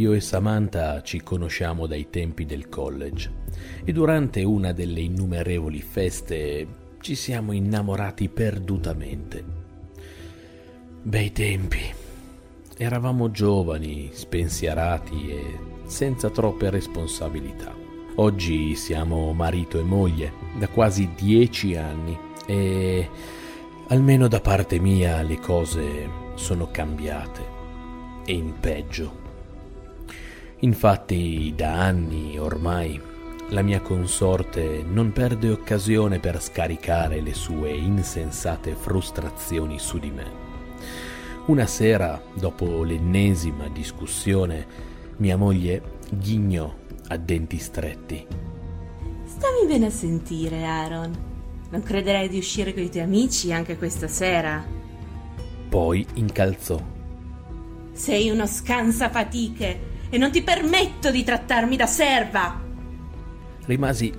Io e Samantha ci conosciamo dai tempi del college e durante una delle innumerevoli feste ci siamo innamorati perdutamente. Bei tempi. Eravamo giovani, spensierati e senza troppe responsabilità. Oggi siamo marito e moglie da quasi dieci anni e almeno da parte mia le cose sono cambiate e in peggio. Infatti da anni ormai la mia consorte non perde occasione per scaricare le sue insensate frustrazioni su di me. Una sera, dopo l'ennesima discussione, mia moglie ghignò a denti stretti. Stammi bene a sentire, Aaron. Non crederei di uscire con i tuoi amici anche questa sera. Poi incalzò. Sei uno scansafatiche e non ti permetto di trattarmi da serva. Rimasi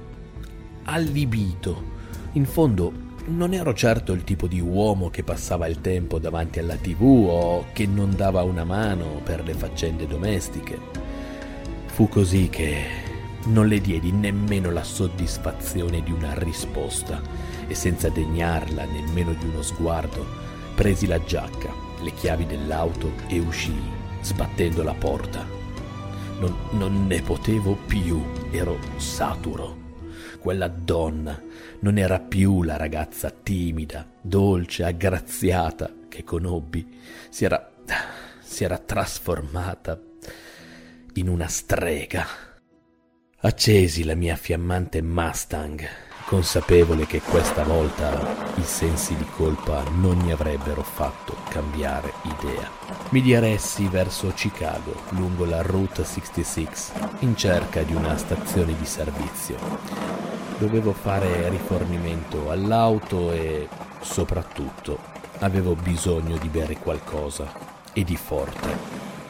allibito. In fondo non ero certo il tipo di uomo che passava il tempo davanti alla tv o che non dava una mano per le faccende domestiche. Fu così che non le diedi nemmeno la soddisfazione di una risposta e senza degnarla nemmeno di uno sguardo, presi la giacca, le chiavi dell'auto e uscii, sbattendo la porta. Non, non ne potevo più, ero saturo. Quella donna non era più la ragazza timida, dolce, aggraziata che conobbi. Si era, si era trasformata in una strega. Accesi la mia fiammante Mustang consapevole che questa volta i sensi di colpa non mi avrebbero fatto cambiare idea. Mi diressi verso Chicago, lungo la Route 66, in cerca di una stazione di servizio. Dovevo fare rifornimento all'auto e, soprattutto, avevo bisogno di bere qualcosa e di forte.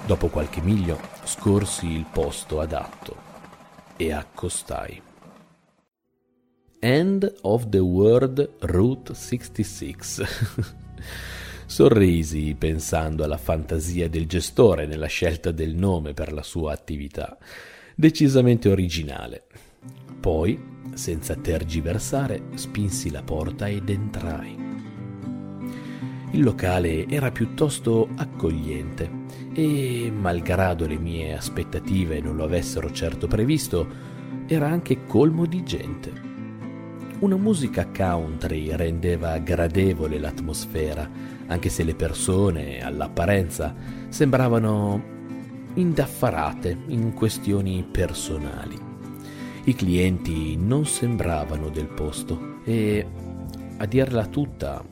Dopo qualche miglio scorsi il posto adatto e accostai. End of the World Route 66. Sorrisi pensando alla fantasia del gestore nella scelta del nome per la sua attività, decisamente originale. Poi, senza tergiversare, spinsi la porta ed entrai. Il locale era piuttosto accogliente e, malgrado le mie aspettative non lo avessero certo previsto, era anche colmo di gente. Una musica country rendeva gradevole l'atmosfera, anche se le persone, all'apparenza, sembravano indaffarate in questioni personali. I clienti non sembravano del posto e, a dirla tutta,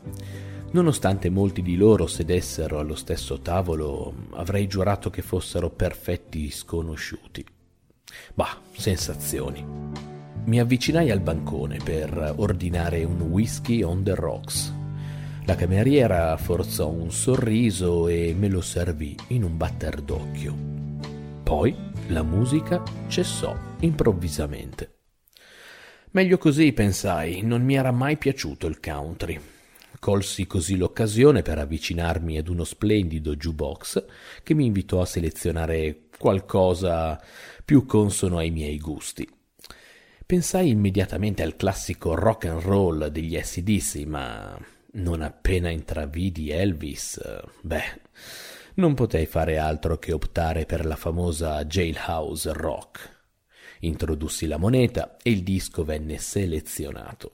nonostante molti di loro sedessero allo stesso tavolo, avrei giurato che fossero perfetti sconosciuti. Bah, sensazioni mi avvicinai al bancone per ordinare un whisky on the rocks. La cameriera forzò un sorriso e me lo servì in un batter d'occhio. Poi la musica cessò improvvisamente. Meglio così, pensai, non mi era mai piaciuto il country. Colsi così l'occasione per avvicinarmi ad uno splendido jukebox che mi invitò a selezionare qualcosa più consono ai miei gusti. Pensai immediatamente al classico rock and roll degli SDC, ma non appena intravidi Elvis, beh, non potei fare altro che optare per la famosa jailhouse rock. Introdussi la moneta e il disco venne selezionato.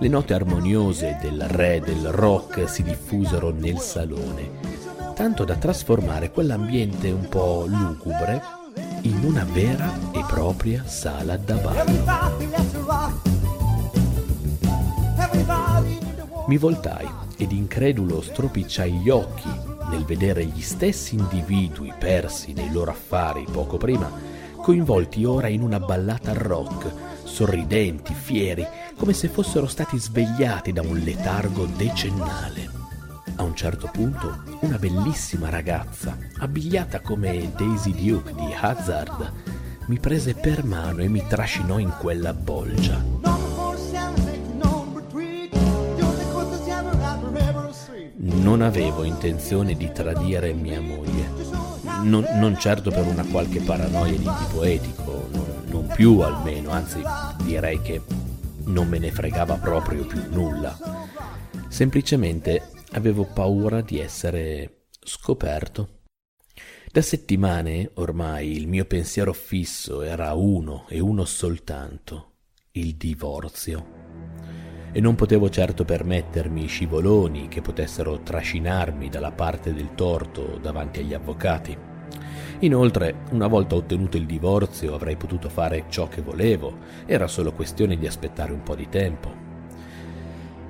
Le note armoniose del re del rock si diffusero nel salone tanto da trasformare quell'ambiente un po' lugubre in una vera e propria sala da ballo. Mi voltai ed incredulo stropicciai gli occhi nel vedere gli stessi individui persi nei loro affari poco prima, coinvolti ora in una ballata rock, sorridenti, fieri, come se fossero stati svegliati da un letargo decennale. A un certo punto, una bellissima ragazza, abbigliata come Daisy Duke di Hazard, mi prese per mano e mi trascinò in quella bolgia. non avevo intenzione di tradire mia moglie. Non, non certo per una qualche paranoia di tipo etico, non, non più almeno, anzi direi che non me ne fregava proprio più nulla. Semplicemente avevo paura di essere scoperto. Da settimane ormai il mio pensiero fisso era uno e uno soltanto, il divorzio. E non potevo certo permettermi scivoloni che potessero trascinarmi dalla parte del torto davanti agli avvocati. Inoltre, una volta ottenuto il divorzio avrei potuto fare ciò che volevo, era solo questione di aspettare un po' di tempo.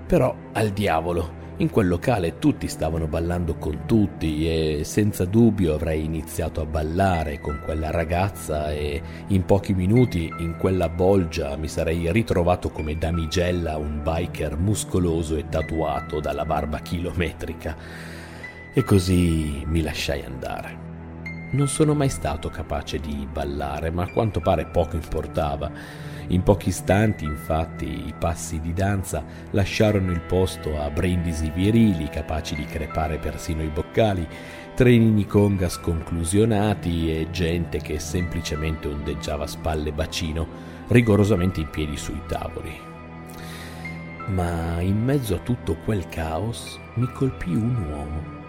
Però al diavolo, in quel locale tutti stavano ballando con tutti e senza dubbio avrei iniziato a ballare con quella ragazza e in pochi minuti in quella bolgia mi sarei ritrovato come damigella un biker muscoloso e tatuato dalla barba chilometrica. E così mi lasciai andare. Non sono mai stato capace di ballare, ma a quanto pare poco importava. In pochi istanti, infatti, i passi di danza lasciarono il posto a brindisi virili capaci di crepare persino i boccali, trenini congas conclusionati e gente che semplicemente ondeggiava spalle bacino, rigorosamente in piedi sui tavoli. Ma in mezzo a tutto quel caos mi colpì un uomo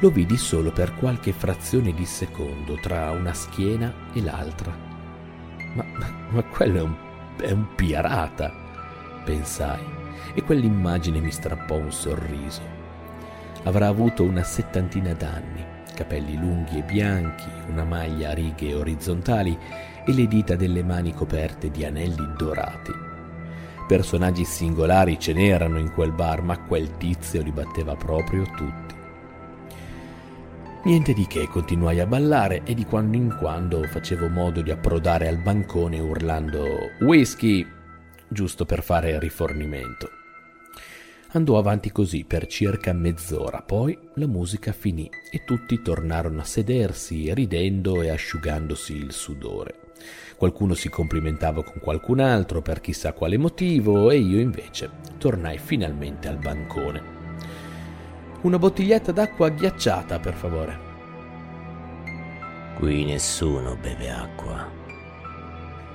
lo vidi solo per qualche frazione di secondo tra una schiena e l'altra. Ma, ma, quello è un, è un pirata, pensai, e quell'immagine mi strappò un sorriso. Avrà avuto una settantina d'anni, capelli lunghi e bianchi, una maglia a righe orizzontali e le dita delle mani coperte di anelli dorati. Personaggi singolari ce n'erano in quel bar, ma quel tizio li batteva proprio tutti. Niente di che, continuai a ballare e di quando in quando facevo modo di approdare al bancone urlando whisky, giusto per fare rifornimento. Andò avanti così per circa mezz'ora, poi la musica finì e tutti tornarono a sedersi, ridendo e asciugandosi il sudore. Qualcuno si complimentava con qualcun altro per chissà quale motivo e io invece tornai finalmente al bancone. Una bottiglietta d'acqua ghiacciata, per favore. Qui nessuno beve acqua.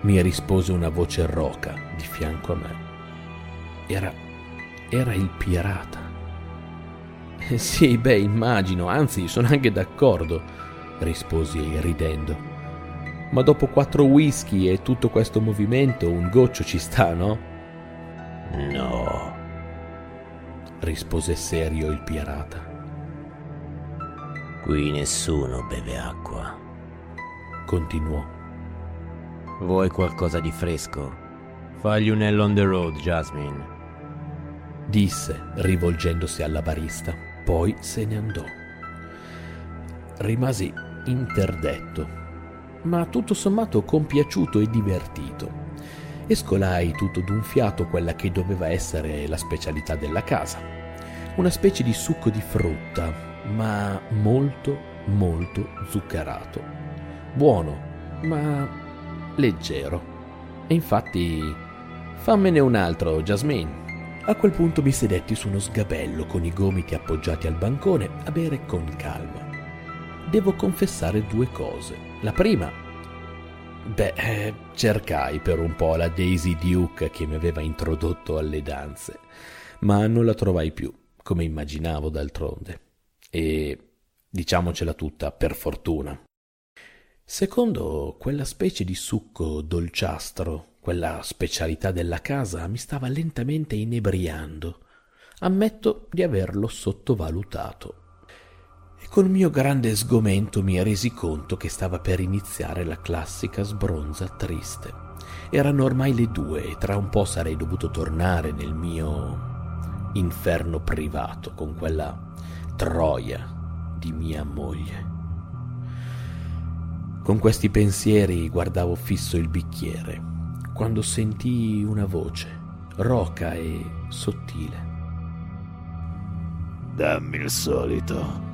Mi rispose una voce roca di fianco a me. Era. era il pirata. Eh sì, beh, immagino, anzi, sono anche d'accordo, risposi ridendo. Ma dopo quattro whisky e tutto questo movimento, un goccio ci sta, no? No, rispose serio il pirata. Qui nessuno beve acqua. Continuò. Vuoi qualcosa di fresco? Fagli un Hell on the road, Jasmine. Disse, rivolgendosi alla barista. Poi se ne andò. Rimasi interdetto, ma tutto sommato compiaciuto e divertito e scolai tutto d'un fiato quella che doveva essere la specialità della casa. Una specie di succo di frutta, ma molto, molto zuccherato. Buono, ma leggero. E infatti, fammene un altro, Jasmine. A quel punto mi sedetti su uno sgabello con i gomiti appoggiati al bancone a bere con calma. Devo confessare due cose. La prima Beh, eh, cercai per un po' la Daisy Duke che mi aveva introdotto alle danze, ma non la trovai più, come immaginavo d'altronde. E diciamocela tutta, per fortuna. Secondo quella specie di succo dolciastro, quella specialità della casa, mi stava lentamente inebriando. Ammetto di averlo sottovalutato e col mio grande sgomento mi resi conto che stava per iniziare la classica sbronza triste. Erano ormai le due e tra un po' sarei dovuto tornare nel mio inferno privato con quella troia di mia moglie. Con questi pensieri guardavo fisso il bicchiere, quando sentii una voce, roca e sottile. Dammi il solito.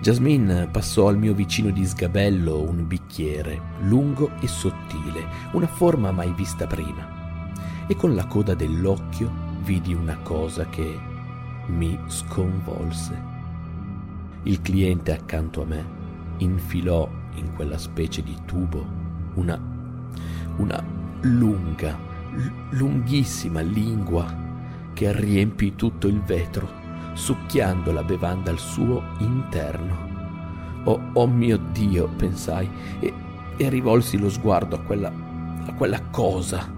Jasmine passò al mio vicino di sgabello un bicchiere, lungo e sottile, una forma mai vista prima, e con la coda dell'occhio vidi una cosa che mi sconvolse. Il cliente accanto a me infilò in quella specie di tubo una, una lunga, lunghissima lingua che riempì tutto il vetro, succhiando la bevanda al suo interno. Oh, oh mio Dio, pensai, e, e rivolsi lo sguardo a quella, a quella cosa.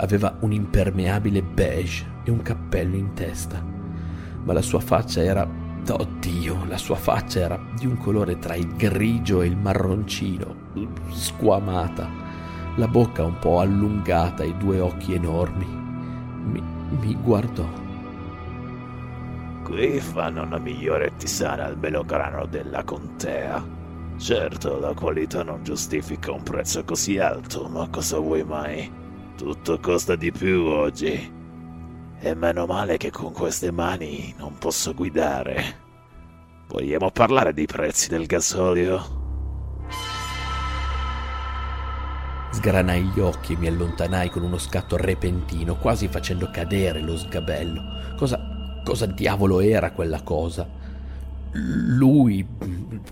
Aveva un impermeabile beige e un cappello in testa, ma la sua faccia era Oddio, la sua faccia era di un colore tra il grigio e il marroncino, squamata, la bocca un po' allungata e due occhi enormi. Mi, mi guardò. Qui fanno una migliore tisana al melograno della contea. Certo, la qualità non giustifica un prezzo così alto, ma cosa vuoi mai? Tutto costa di più oggi. E meno male che con queste mani non posso guidare. Vogliamo parlare dei prezzi del gasolio? Sgranai gli occhi e mi allontanai con uno scatto repentino, quasi facendo cadere lo sgabello. Cosa, cosa diavolo era quella cosa? Lui,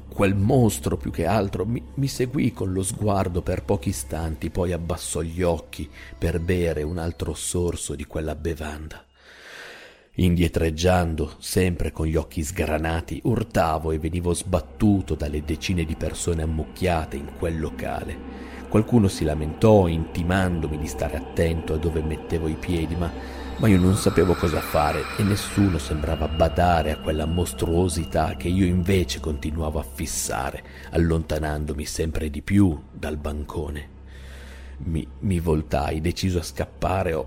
quel mostro più che altro, mi, mi, seguì con lo sguardo per pochi istanti, poi abbassò gli occhi per bere un altro sorso di quella bevanda. Indietreggiando, sempre con gli occhi sgranati, urtavo e venivo sbattuto dalle decine di persone ammucchiate in quel locale. Qualcuno si lamentò intimandomi di stare attento a dove mettevo i piedi, ma, ma io non sapevo cosa fare e nessuno sembrava badare a quella mostruosità che io invece continuavo a fissare, allontanandomi sempre di più dal bancone. Mi, mi voltai, deciso a scappare o,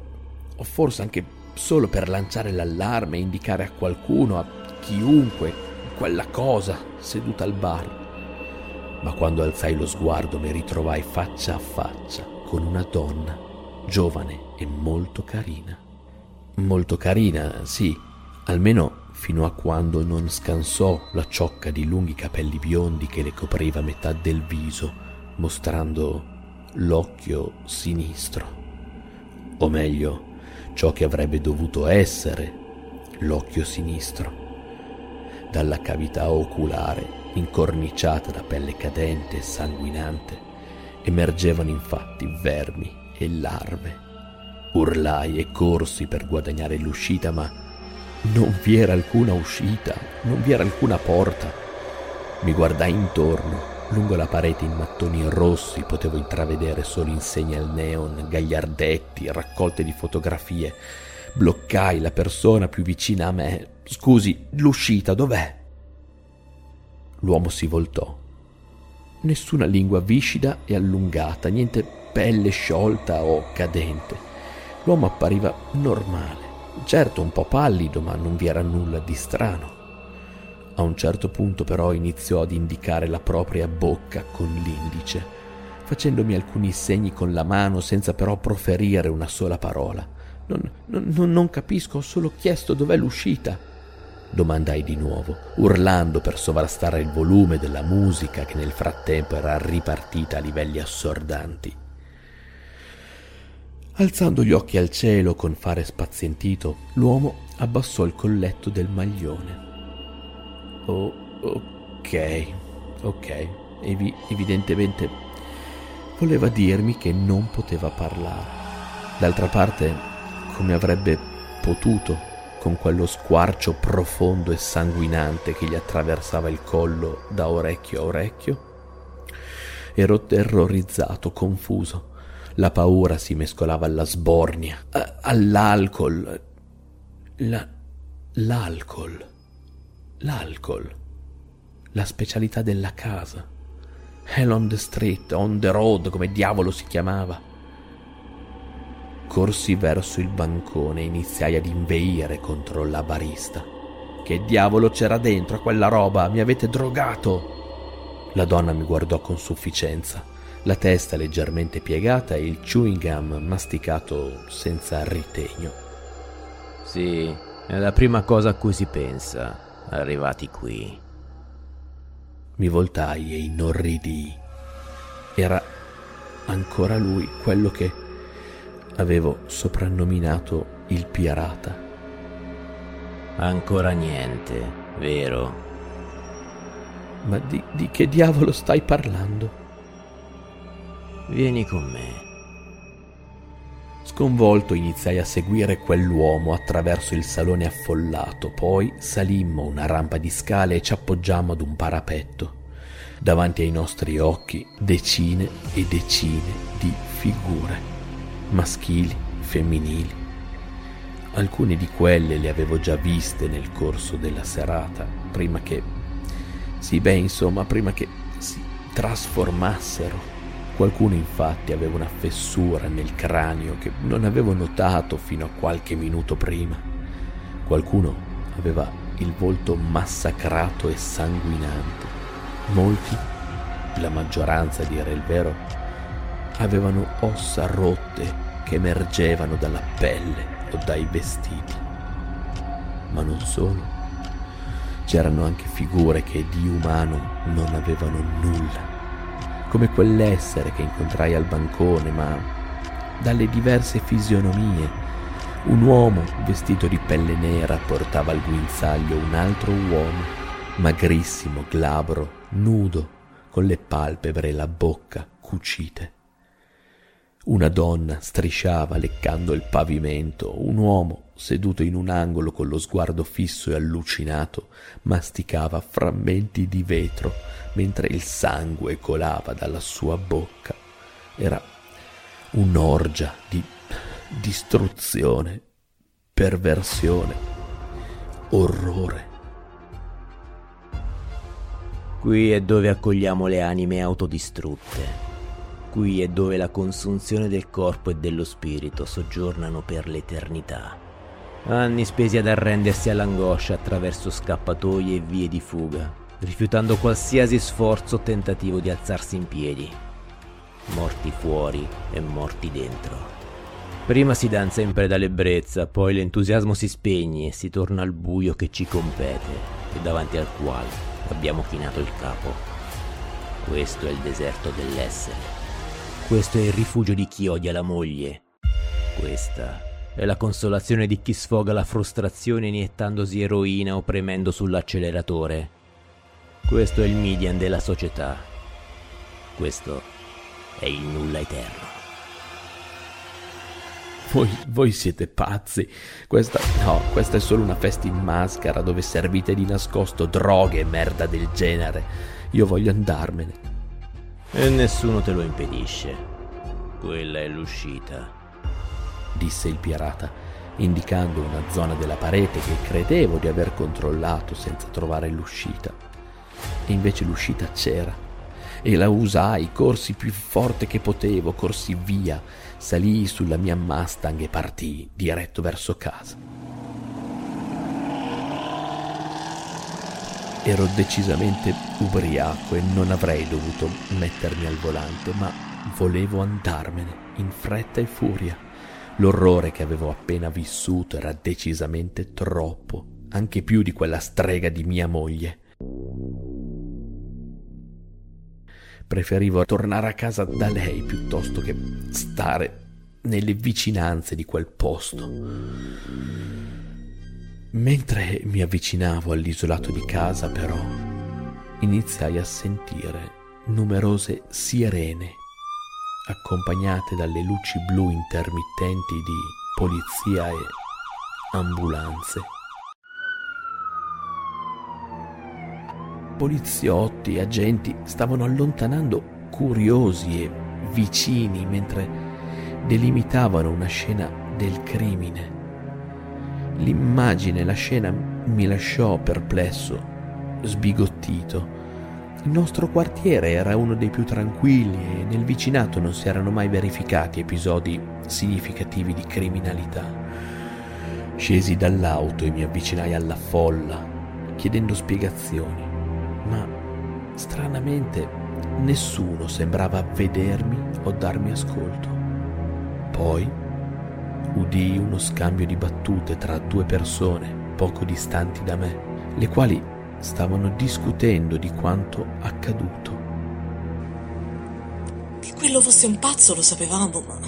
o forse anche solo per lanciare l'allarme e indicare a qualcuno, a chiunque, quella cosa seduta al bar. Ma quando alzai lo sguardo mi ritrovai faccia a faccia con una donna, giovane e molto carina. Molto carina, sì, almeno fino a quando non scansò la ciocca di lunghi capelli biondi che le copriva metà del viso, mostrando l'occhio sinistro. O meglio, ciò che avrebbe dovuto essere l'occhio sinistro. Dalla cavità oculare, incorniciata da pelle cadente e sanguinante, emergevano infatti vermi e larve. Urlai e corsi per guadagnare l'uscita, ma non vi era alcuna uscita, non vi era alcuna porta. Mi guardai intorno Lungo la parete in mattoni rossi potevo intravedere solo insegne al neon, gagliardetti, raccolte di fotografie. Bloccai la persona più vicina a me. Scusi, l'uscita dov'è? L'uomo si voltò. Nessuna lingua viscida e allungata, niente pelle sciolta o cadente. L'uomo appariva normale, certo un po' pallido, ma non vi era nulla di strano. A un certo punto però iniziò ad indicare la propria bocca con l'indice, facendomi alcuni segni con la mano senza però proferire una sola parola. Non, non, non capisco, ho solo chiesto dov'è l'uscita. Domandai di nuovo, urlando per sovrastare il volume della musica che nel frattempo era ripartita a livelli assordanti. Alzando gli occhi al cielo con fare spazientito, l'uomo abbassò il colletto del maglione. Oh, ok, ok. Evi- evidentemente voleva dirmi che non poteva parlare. D'altra parte, come avrebbe potuto con quello squarcio profondo e sanguinante che gli attraversava il collo da orecchio a orecchio? Ero terrorizzato, confuso. La paura si mescolava alla sbornia, all'alcol. La, l'alcol l'alcol, la specialità della casa. Hell on the street, on the road, come diavolo si chiamava. Corsi verso il bancone e iniziai ad inveire contro la barista. Che diavolo c'era dentro a quella roba? Mi avete drogato! La donna mi guardò con sufficienza, la testa leggermente piegata e il chewing gum masticato senza ritegno. Sì, è la prima cosa a cui si pensa arrivati qui. Mi voltai e inorridii. Era ancora lui quello che avevo soprannominato il pirata. Ancora niente, vero? Ma di, di che diavolo stai parlando? Vieni con me. Sconvolto iniziai a seguire quell'uomo attraverso il salone affollato, poi salimmo una rampa di scale e ci appoggiammo ad un parapetto. Davanti ai nostri occhi decine e decine di figure, maschili, femminili. Alcune di quelle le avevo già viste nel corso della serata, prima che... Sì, beh, insomma, prima che si trasformassero Qualcuno infatti aveva una fessura nel cranio che non avevo notato fino a qualche minuto prima. Qualcuno aveva il volto massacrato e sanguinante. Molti, la maggioranza a dire il vero, avevano ossa rotte che emergevano dalla pelle o dai vestiti. Ma non solo. C'erano anche figure che di umano non avevano nulla come quell'essere che incontrai al bancone, ma dalle diverse fisionomie. Un uomo vestito di pelle nera portava al guinzaglio un altro uomo, magrissimo, glabro, nudo, con le palpebre e la bocca cucite. Una donna strisciava leccando il pavimento, un uomo, seduto in un angolo con lo sguardo fisso e allucinato, masticava frammenti di vetro mentre il sangue colava dalla sua bocca. Era un'orgia di distruzione, perversione, orrore. Qui è dove accogliamo le anime autodistrutte. Qui è dove la consunzione del corpo e dello spirito soggiornano per l'eternità. Anni spesi ad arrendersi all'angoscia attraverso scappatoie e vie di fuga, rifiutando qualsiasi sforzo o tentativo di alzarsi in piedi. Morti fuori e morti dentro. Prima si danza in preda all'ebbrezza, poi l'entusiasmo si spegne e si torna al buio che ci compete e davanti al quale abbiamo chinato il capo. Questo è il deserto dell'essere. Questo è il rifugio di chi odia la moglie. Questa è la consolazione di chi sfoga la frustrazione iniettandosi eroina o premendo sull'acceleratore. Questo è il median della società. Questo è il nulla eterno. Voi, voi, siete pazzi. Questa, no, questa è solo una festa in maschera dove servite di nascosto droghe e merda del genere. Io voglio andarmene. E nessuno te lo impedisce. Quella è l'uscita, disse il pirata, indicando una zona della parete che credevo di aver controllato senza trovare l'uscita e invece l'uscita c'era. E la usai, corsi più forte che potevo, corsi via, salii sulla mia Mustang e partii diretto verso casa. Ero decisamente ubriaco e non avrei dovuto mettermi al volante, ma volevo andarmene in fretta e furia. L'orrore che avevo appena vissuto era decisamente troppo, anche più di quella strega di mia moglie. Preferivo tornare a casa da lei piuttosto che stare nelle vicinanze di quel posto. Mentre mi avvicinavo all'isolato di casa, però, iniziai a sentire numerose sirene, accompagnate dalle luci blu intermittenti di polizia e ambulanze. poliziotti e agenti stavano allontanando curiosi e vicini mentre delimitavano una scena del crimine. L'immagine, la scena mi lasciò perplesso, sbigottito. Il nostro quartiere era uno dei più tranquilli e nel vicinato non si erano mai verificati episodi significativi di criminalità. Scesi dall'auto e mi avvicinai alla folla, chiedendo spiegazioni ma stranamente nessuno sembrava vedermi o darmi ascolto. Poi udii uno scambio di battute tra due persone poco distanti da me, le quali stavano discutendo di quanto accaduto. Che quello fosse un pazzo lo sapevamo, ma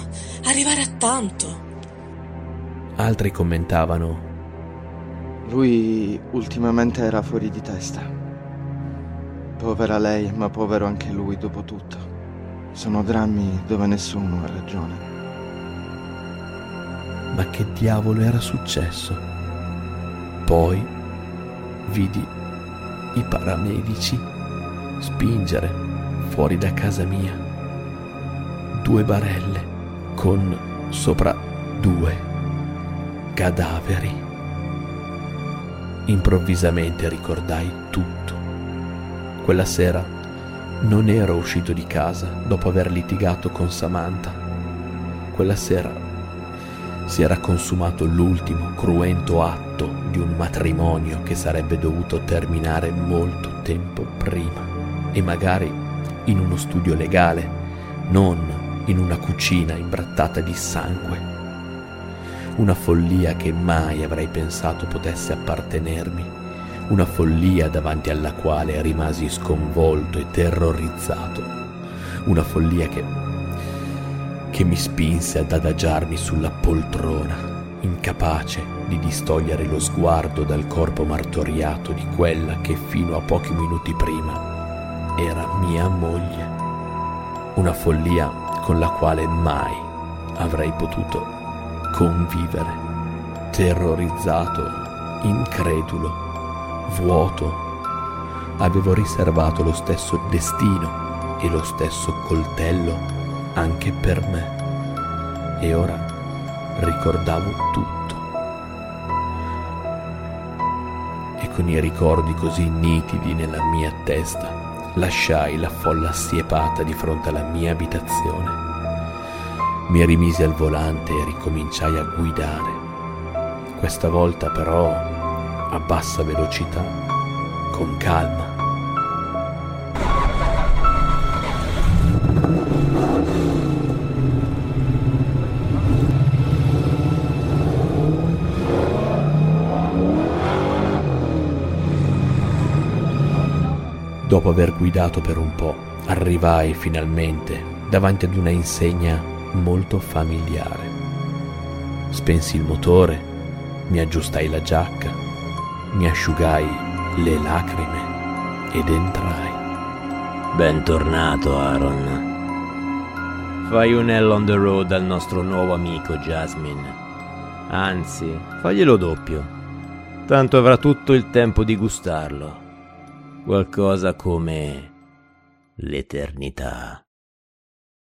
arrivare a tanto. Altri commentavano Lui ultimamente era fuori di testa. Povera lei, ma povero anche lui dopo tutto. Sono drammi dove nessuno ha ragione. Ma che diavolo era successo? Poi vidi i paramedici spingere fuori da casa mia due barelle con sopra due cadaveri. Improvvisamente ricordai tutto. Quella sera non ero uscito di casa dopo aver litigato con Samantha. Quella sera si era consumato l'ultimo cruento atto di un matrimonio che sarebbe dovuto terminare molto tempo prima e magari in uno studio legale, non in una cucina imbrattata di sangue. Una follia che mai avrei pensato potesse appartenermi, una follia davanti alla quale rimasi sconvolto e terrorizzato, una follia che, che mi spinse ad adagiarmi sulla poltrona, incapace di distogliere lo sguardo dal corpo martoriato di quella che fino a pochi minuti prima era mia moglie, una follia con la quale mai avrei potuto convivere, terrorizzato, incredulo, vuoto. Avevo riservato lo stesso destino e lo stesso coltello anche per me. E ora ricordavo tutto. E con i ricordi così nitidi nella mia testa, lasciai la folla assiepata di fronte alla mia abitazione mi rimisi al volante e ricominciai a guidare. Questa volta però a bassa velocità, con calma. Dopo aver guidato per un po', arrivai finalmente davanti ad una insegna molto familiare. Spensi il motore, mi aggiustai la giacca, mi asciugai le lacrime ed entrai. Bentornato, Aaron. Fai un Hell on the road al nostro nuovo amico Jasmine. Anzi, faglielo doppio. Tanto avrà tutto il tempo di gustarlo. Qualcosa come l'eternità.